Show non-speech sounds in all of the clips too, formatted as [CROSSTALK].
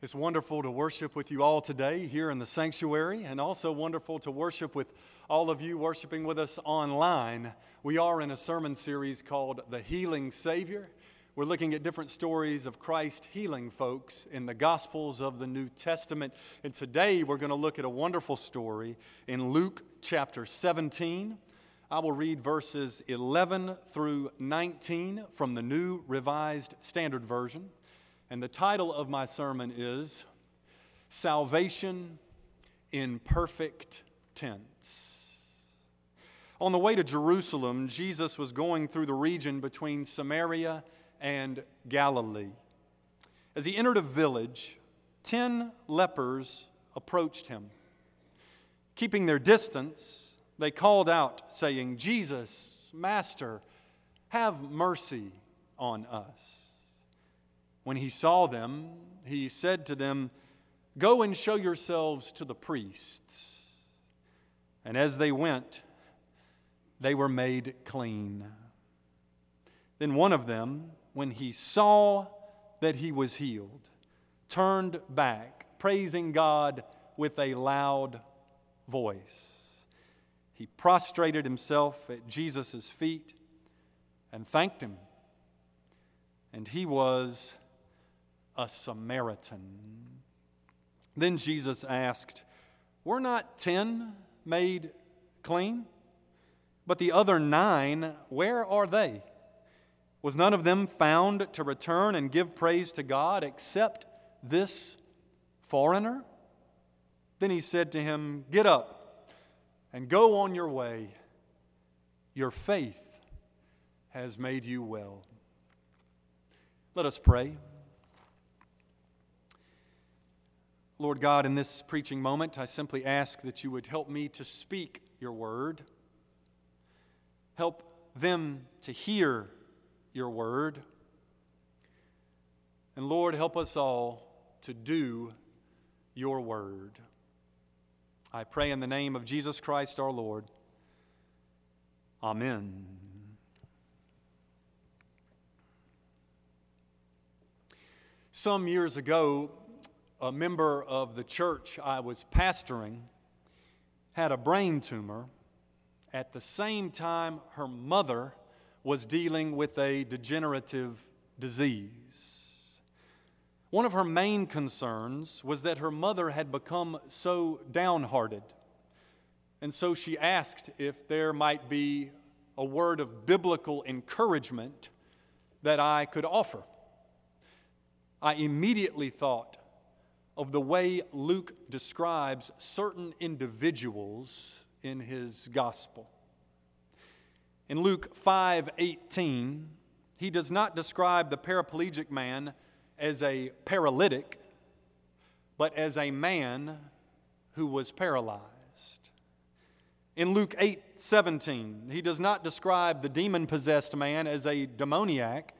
It's wonderful to worship with you all today here in the sanctuary, and also wonderful to worship with all of you worshiping with us online. We are in a sermon series called The Healing Savior. We're looking at different stories of Christ healing folks in the Gospels of the New Testament. And today we're going to look at a wonderful story in Luke chapter 17. I will read verses 11 through 19 from the New Revised Standard Version. And the title of my sermon is Salvation in Perfect Tense. On the way to Jerusalem, Jesus was going through the region between Samaria and Galilee. As he entered a village, ten lepers approached him. Keeping their distance, they called out, saying, Jesus, Master, have mercy on us. When he saw them, he said to them, Go and show yourselves to the priests. And as they went, they were made clean. Then one of them, when he saw that he was healed, turned back, praising God with a loud voice. He prostrated himself at Jesus' feet and thanked him. And he was a Samaritan. Then Jesus asked, Were not ten made clean? But the other nine, where are they? Was none of them found to return and give praise to God except this foreigner? Then he said to him, Get up and go on your way. Your faith has made you well. Let us pray. Lord God, in this preaching moment, I simply ask that you would help me to speak your word. Help them to hear your word. And Lord, help us all to do your word. I pray in the name of Jesus Christ our Lord. Amen. Some years ago, a member of the church I was pastoring had a brain tumor at the same time her mother was dealing with a degenerative disease. One of her main concerns was that her mother had become so downhearted. And so she asked if there might be a word of biblical encouragement that I could offer. I immediately thought of the way Luke describes certain individuals in his gospel. In Luke 5:18, he does not describe the paraplegic man as a paralytic, but as a man who was paralyzed. In Luke 8:17, he does not describe the demon-possessed man as a demoniac,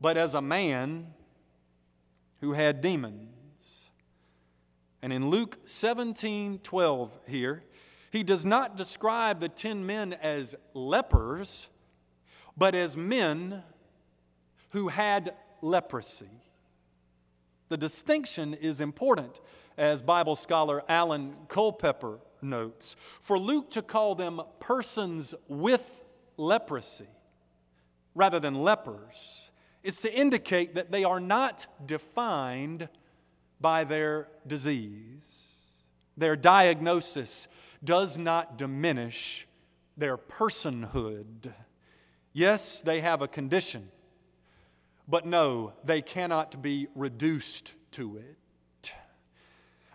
but as a man who had demons. And in Luke 17 12 here, he does not describe the ten men as lepers, but as men who had leprosy. The distinction is important, as Bible scholar Alan Culpepper notes. For Luke to call them persons with leprosy rather than lepers is to indicate that they are not defined by their disease. Their diagnosis does not diminish their personhood. Yes, they have a condition, but no, they cannot be reduced to it.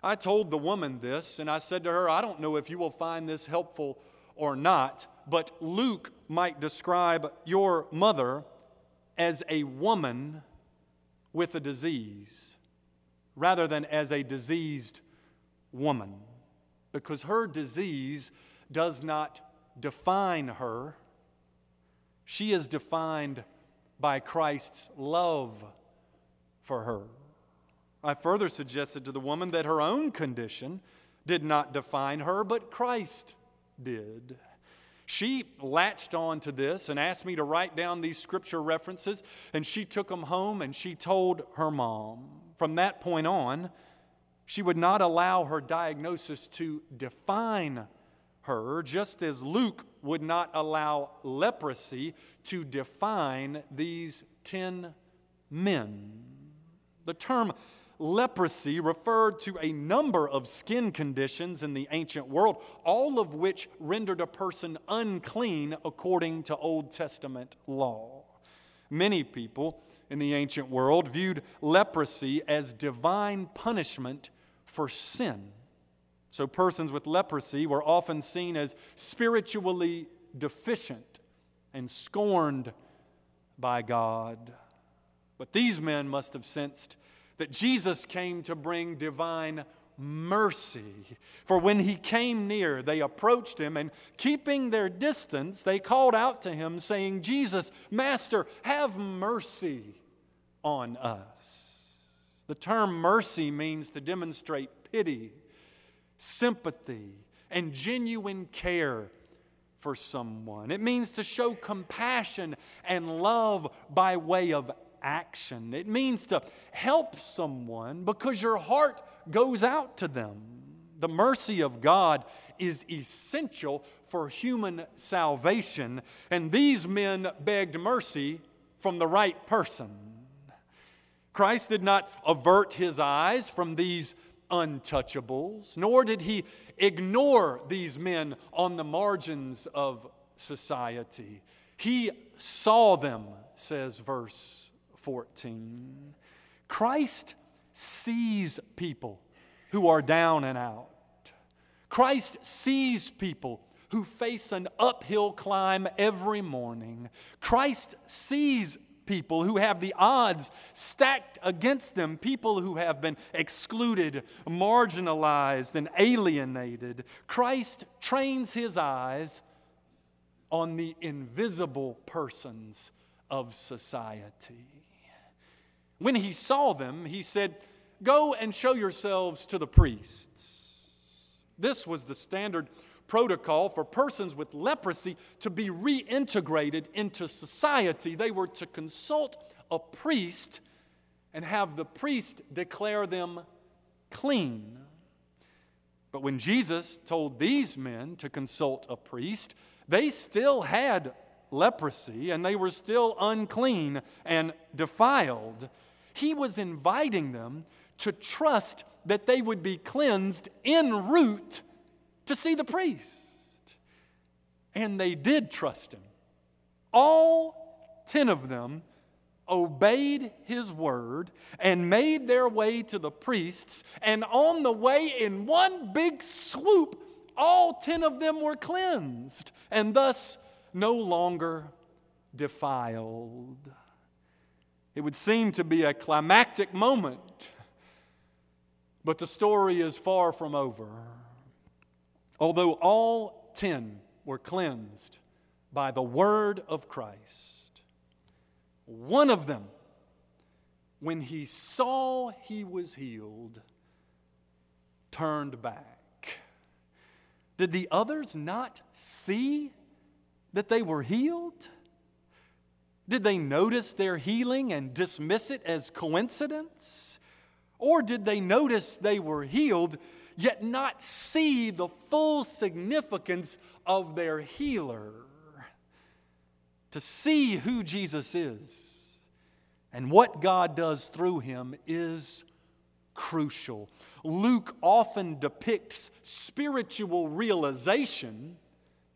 I told the woman this, and I said to her, I don't know if you will find this helpful or not, but Luke might describe your mother as a woman with a disease rather than as a diseased woman, because her disease does not define her. She is defined by Christ's love for her. I further suggested to the woman that her own condition did not define her, but Christ did. She latched on to this and asked me to write down these scripture references, and she took them home and she told her mom. From that point on, she would not allow her diagnosis to define her, just as Luke would not allow leprosy to define these ten men. The term leprosy referred to a number of skin conditions in the ancient world, all of which rendered a person unclean according to Old Testament law. Many people in the ancient world viewed leprosy as divine punishment for sin. So, persons with leprosy were often seen as spiritually deficient and scorned by God. But these men must have sensed that Jesus came to bring divine mercy. For when he came near, they approached him, and keeping their distance, they called out to him, saying, Jesus, Master, have mercy on us. The term mercy means to demonstrate pity, sympathy, and genuine care for someone. It means to show compassion and love by way of action. It means to help someone because your heart goes out to them. The mercy of God is essential for human salvation, and these men begged mercy from the right person. Christ did not avert his eyes from these untouchables, nor did he ignore these men on the margins of society. He saw them, says verse 14. Christ sees people who are down and out. Christ sees people who face an uphill climb every morning. Christ sees people who have the odds stacked against them, people who have been excluded, marginalized, and alienated. Christ trains his eyes on the invisible persons of society. When he saw them, he said, Go and show yourselves to the priests. This was the standard protocol for persons with leprosy to be reintegrated into society. They were to consult a priest and have the priest declare them clean. But when Jesus told these men to consult a priest, they still had leprosy and they were still unclean and defiled. He was inviting them to trust that they would be cleansed en route to see the priest. And they did trust him. All 10 of them obeyed his word and made their way to the priests. And on the way, in one big swoop, all 10 of them were cleansed and thus no longer defiled. It would seem to be a climactic moment, but the story is far from over. Although all ten were cleansed by the word of Christ, one of them, when he saw he was healed, turned back. Did the others not see that they were healed? Did they notice their healing and dismiss it as coincidence? Or did they notice they were healed, yet not see the full significance of their healer? To see who Jesus is and what God does through him is crucial. Luke often depicts spiritual realization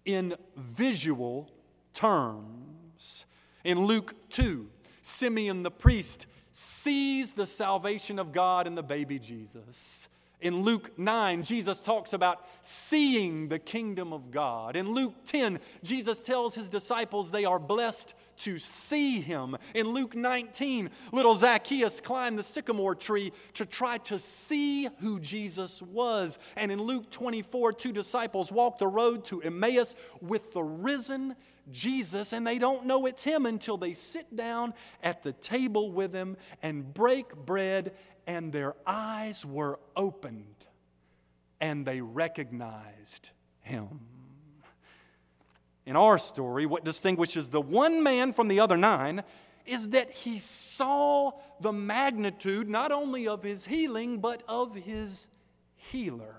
in visual terms. In Luke 2, Simeon the priest sees the salvation of God in the baby Jesus. In Luke 9, Jesus talks about seeing the kingdom of God. In Luke 10, Jesus tells his disciples they are blessed to see him. In Luke 19, little Zacchaeus climbed the sycamore tree to try to see who Jesus was. And in Luke 24, two disciples walk the road to Emmaus with the risen Jesus, and they don't know it's him until they sit down at the table with him and break bread, and their eyes were opened and they recognized him. In our story, what distinguishes the one man from the other nine is that he saw the magnitude not only of his healing, but of his healer.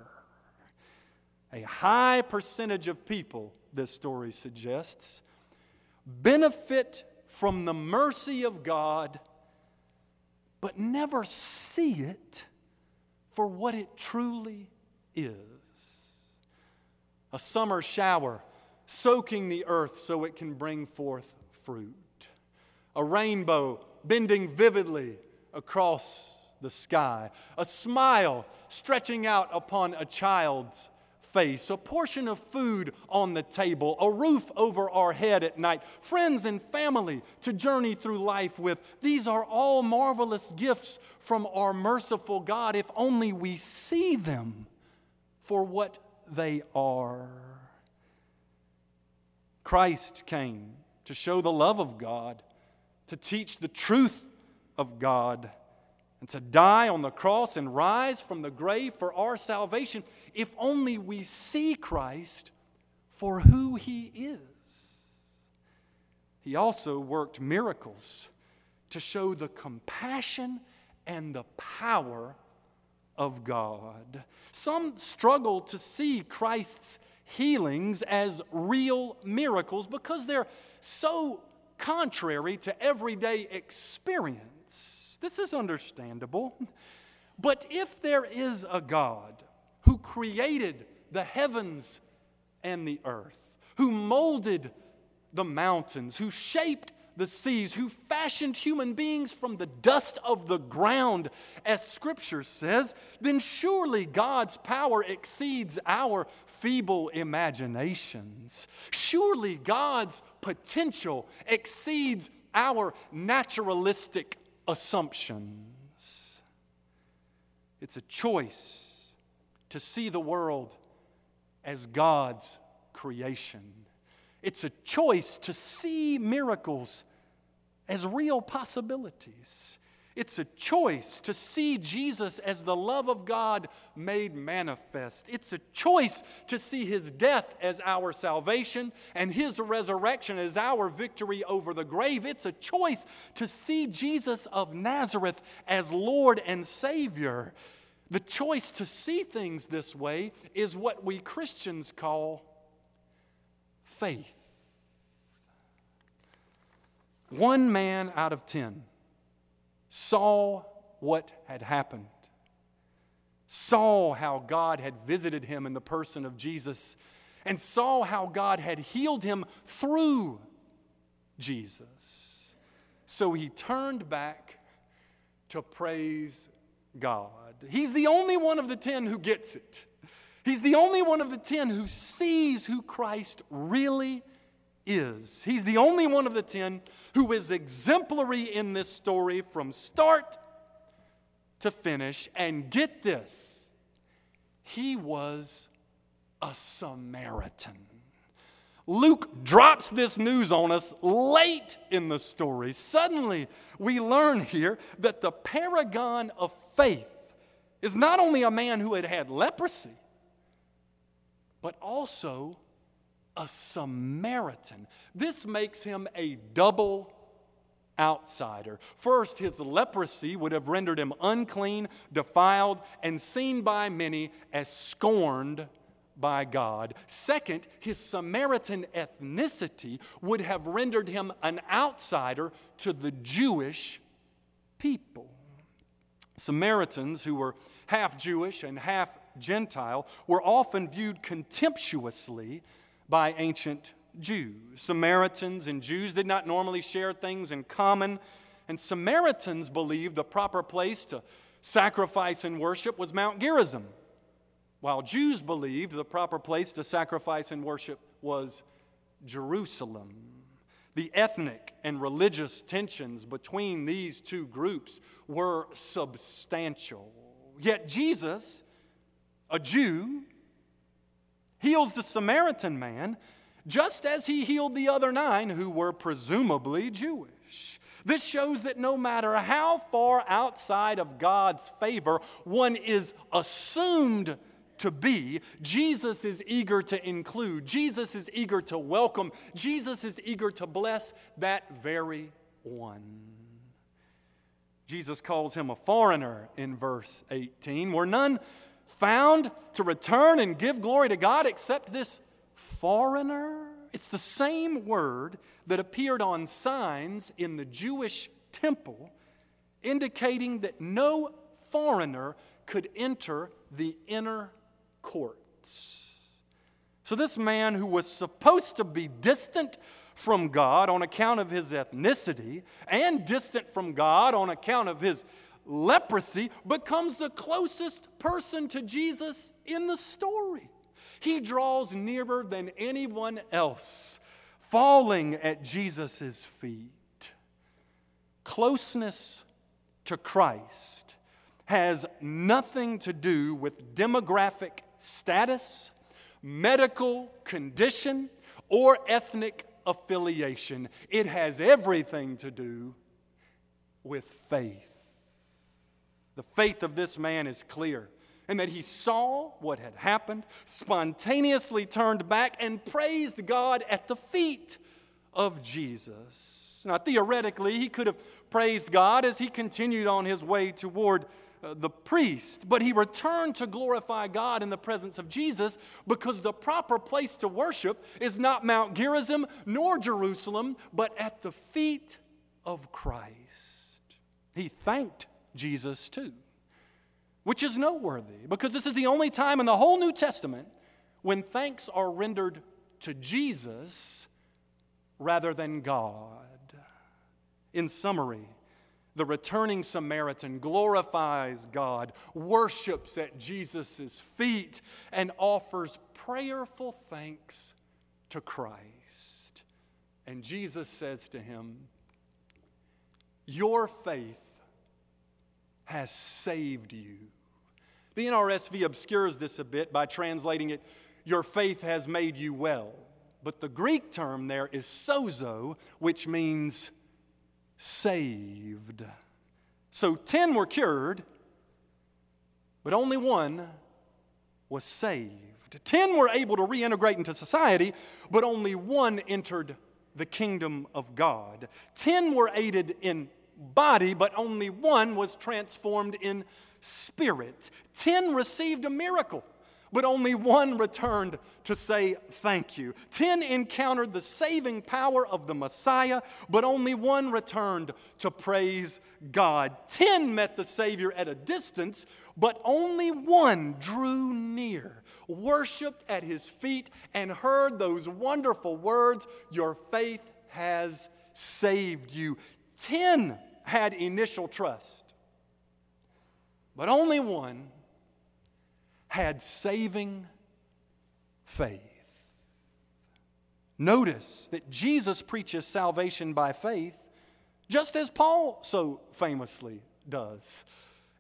A high percentage of people, this story suggests, benefit from the mercy of God, but never see it for what it truly is. A summer shower soaking the earth so it can bring forth fruit. A rainbow bending vividly across the sky. A smile stretching out upon a child's face, a portion of food on the table, a roof over our head at night, friends and family to journey through life with. These are all marvelous gifts from our merciful God if only we see them for what they are. Christ came to show the love of God, to teach the truth of God and to die on the cross and rise from the grave for our salvation if only we see Christ for who he is. He also worked miracles to show the compassion and the power of God. Some struggle to see Christ's healings as real miracles because they're so contrary to everyday experience. This is understandable. But if there is a God who created the heavens and the earth, who molded the mountains, who shaped the seas, who fashioned human beings from the dust of the ground, as Scripture says, then surely God's power exceeds our feeble imaginations. Surely God's potential exceeds our naturalistic assumptions. It's a choice to see the world as God's creation. It's a choice to see miracles as real possibilities. It's a choice to see Jesus as the love of God made manifest. It's a choice to see his death as our salvation and his resurrection as our victory over the grave. It's a choice to see Jesus of Nazareth as Lord and Savior. The choice to see things this way is what we Christians call faith. One man out of ten saw what had happened, saw how God had visited him in the person of Jesus, and saw how God had healed him through Jesus. So he turned back to praise God. He's the only one of the ten who gets it. He's the only one of the ten who sees who Christ really is. He's the only one of the ten who is exemplary in this story from start to finish. And get this, he was a Samaritan. Luke drops this news on us late in the story. Suddenly, we learn here that the paragon of faith is not only a man who had had leprosy, but also a Samaritan. This makes him a double outsider. First, his leprosy would have rendered him unclean, defiled, and seen by many as scorned by God. Second, his Samaritan ethnicity would have rendered him an outsider to the Jewish people. Samaritans, who were half Jewish and half Gentile, were often viewed contemptuously by ancient Jews. Samaritans and Jews did not normally share things in common, and Samaritans believed the proper place to sacrifice and worship was Mount Gerizim, while Jews believed the proper place to sacrifice and worship was Jerusalem. The ethnic and religious tensions between these two groups were substantial. Yet Jesus, a Jew, heals the Samaritan man just as he healed the other nine who were presumably Jewish. This shows that no matter how far outside of God's favor one is assumed to be, Jesus is eager to include, Jesus is eager to welcome, Jesus is eager to bless that very one. Jesus calls him a foreigner in verse 18. Were none found to return and give glory to God except this foreigner? It's the same word that appeared on signs in the Jewish temple, indicating that no foreigner could enter the inner courts. So, this man who was supposed to be distant from God on account of his ethnicity and distant from God on account of his leprosy becomes the closest person to Jesus in the story. He draws nearer than anyone else, falling at Jesus' feet. Closeness to Christ has nothing to do with demographic status, medical condition, or ethnic affiliation. It has everything to do with faith. The faith of this man is clear, and that he saw what had happened, spontaneously turned back, and praised God at the feet of Jesus. Now, theoretically, he could have praised God as he continued on his way toward uh, the priest, but he returned to glorify God in the presence of Jesus because the proper place to worship is not Mount Gerizim nor Jerusalem, but at the feet of Christ. He thanked Jesus too, which is noteworthy because this is the only time in the whole New Testament when thanks are rendered to Jesus rather than God. In summary, the returning Samaritan glorifies God, worships at Jesus' feet, and offers prayerful thanks to Christ. And Jesus says to him, Your faith has saved you. The NRSV obscures this a bit by translating it, Your faith has made you well. But the Greek term there is sozo, which means saved. So 10 were cured, but only one was saved. 10 were able to reintegrate into society, but only one entered the kingdom of God. 10 were aided in body, but only one was transformed in spirit. 10 received a miracle but only one returned to say thank you. Ten encountered the saving power of the Messiah, but only one returned to praise God. Ten met the Savior at a distance, but only one drew near, worshiped at his feet, and heard those wonderful words Your faith has saved you. Ten had initial trust, but only one had saving faith. Notice that Jesus preaches salvation by faith, just as Paul so famously does.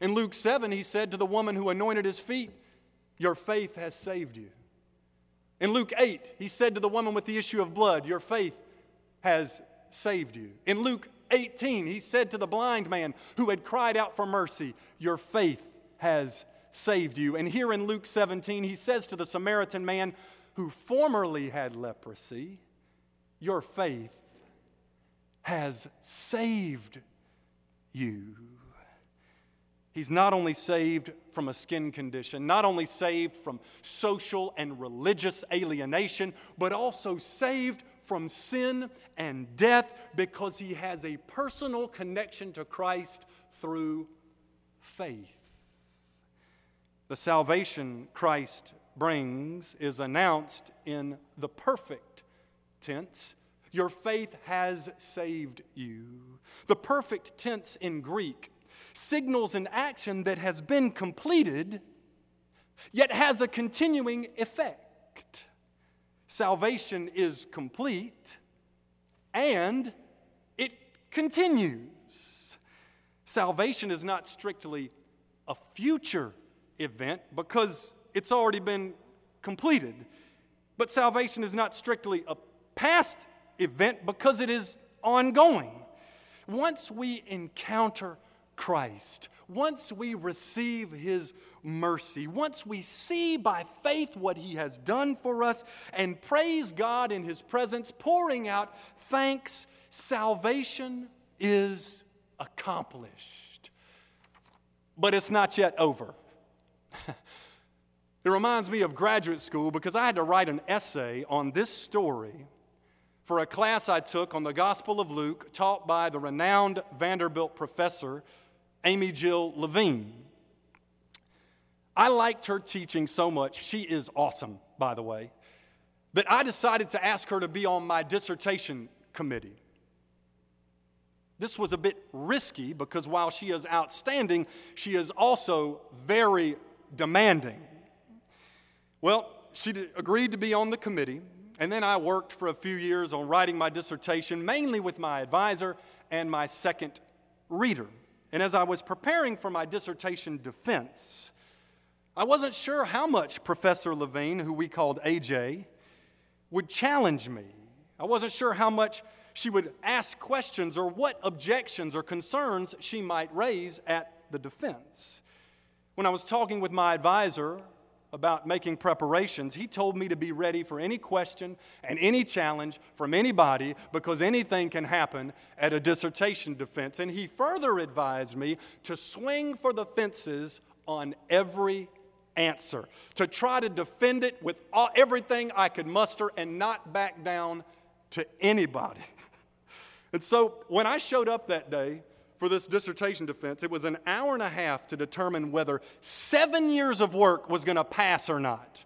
In Luke 7, he said to the woman who anointed his feet, Your faith has saved you. In Luke 8, he said to the woman with the issue of blood, Your faith has saved you. In Luke 18, he said to the blind man who had cried out for mercy, Your faith has saved you. And here in Luke 17, he says to the Samaritan man who formerly had leprosy, Your faith has saved you. He's not only saved from a skin condition, not only saved from social and religious alienation, but also saved from sin and death because he has a personal connection to Christ through faith. The salvation Christ brings is announced in the perfect tense. Your faith has saved you. The perfect tense in Greek signals an action that has been completed, yet has a continuing effect. Salvation is complete and it continues. Salvation is not strictly a future event because it's already been completed. But salvation is not strictly a past event because it is ongoing. Once we encounter Christ, once we receive His mercy, once we see by faith what He has done for us and praise God in His presence, pouring out thanks, salvation is accomplished. But it's not yet over. [LAUGHS] it reminds me of graduate school because I had to write an essay on this story for a class I took on the Gospel of Luke, taught by the renowned Vanderbilt professor, Amy Jill Levine. I liked her teaching so much. She is awesome, by the way, that I decided to ask her to be on my dissertation committee. This was a bit risky because while she is outstanding, she is also very demanding. Well, she agreed to be on the committee, and then I worked for a few years on writing my dissertation, mainly with my advisor and my second reader. And as I was preparing for my dissertation defense, I wasn't sure how much Professor Levine, who we called AJ, would challenge me. I wasn't sure how much she would ask questions or what objections or concerns she might raise at the defense. When I was talking with my advisor, about making preparations, he told me to be ready for any question and any challenge from anybody because anything can happen at a dissertation defense. And he further advised me to swing for the fences on every answer, to try to defend it with all, everything I could muster and not back down to anybody. [LAUGHS] and so when I showed up that day, for this dissertation defense, it was an hour and a half to determine whether seven years of work was going to pass or not.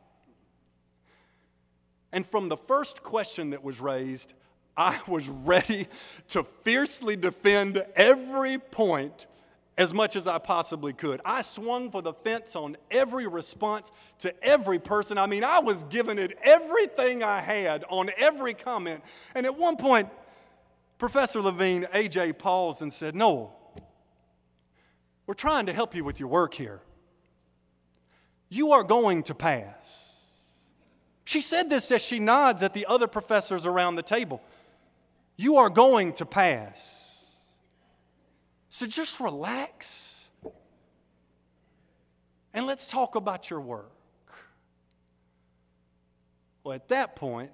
And from the first question that was raised, I [LAUGHS] was ready to fiercely defend every point as much as I possibly could. I swung for the fence on every response to every person. I mean, I was giving it everything I had on every comment. And at one point, Professor Levine, AJ paused and said, Noel, we're trying to help you with your work here. You are going to pass. She said this as she nods at the other professors around the table. You are going to pass. So just relax and let's talk about your work. Well, at that point,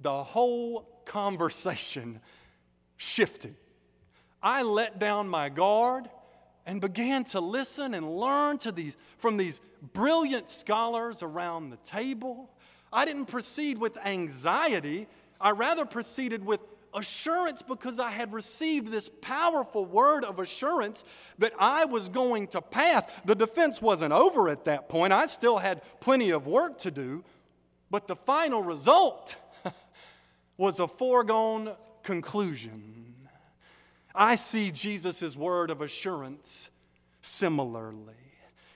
the whole conversation shifted. I let down my guard and began to listen and learn to these, from these brilliant scholars around the table. I didn't proceed with anxiety, I rather proceeded with assurance because I had received this powerful word of assurance that I was going to pass. The defense wasn't over at that point, I still had plenty of work to do, but the final result [LAUGHS] was a foregone conclusion. I see Jesus' word of assurance similarly.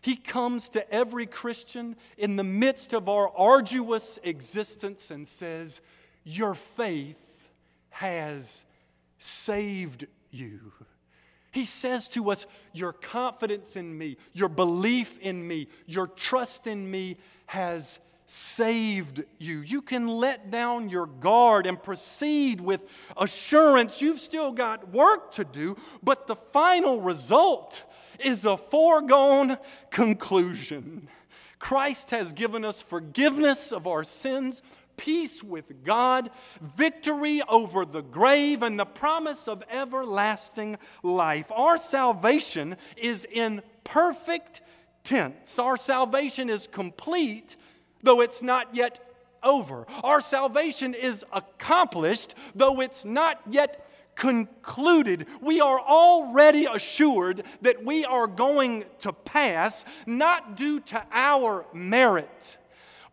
He comes to every Christian in the midst of our arduous existence and says, Your faith has saved you. He says to us, Your confidence in me, your belief in me, your trust in me has saved you. You can let down your guard and proceed with assurance. You've still got work to do, but the final result is a foregone conclusion. Christ has given us forgiveness of our sins, peace with God, victory over the grave, and the promise of everlasting life. Our salvation is in perfect tense. Our salvation is complete though it's not yet over. Our salvation is accomplished, though it's not yet concluded. We are already assured that we are going to pass, not due to our merit,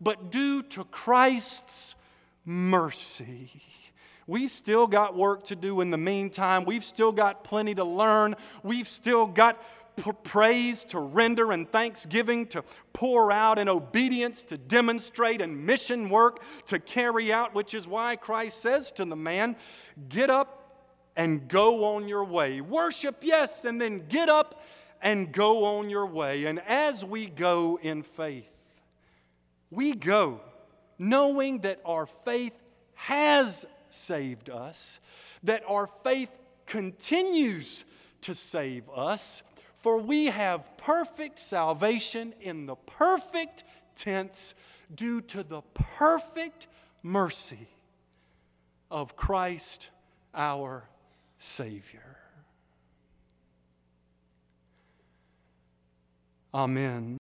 but due to Christ's mercy. We've still got work to do in the meantime. We've still got plenty to learn. We've still got praise to render and thanksgiving to pour out and obedience to demonstrate and mission work to carry out, which is why Christ says to the man, Get up and go on your way. Worship, yes, and then get up and go on your way. And as we go in faith, we go knowing that our faith has saved us, that our faith continues to save us, For we have perfect salvation in the perfect tense due to the perfect mercy of Christ our Savior. Amen.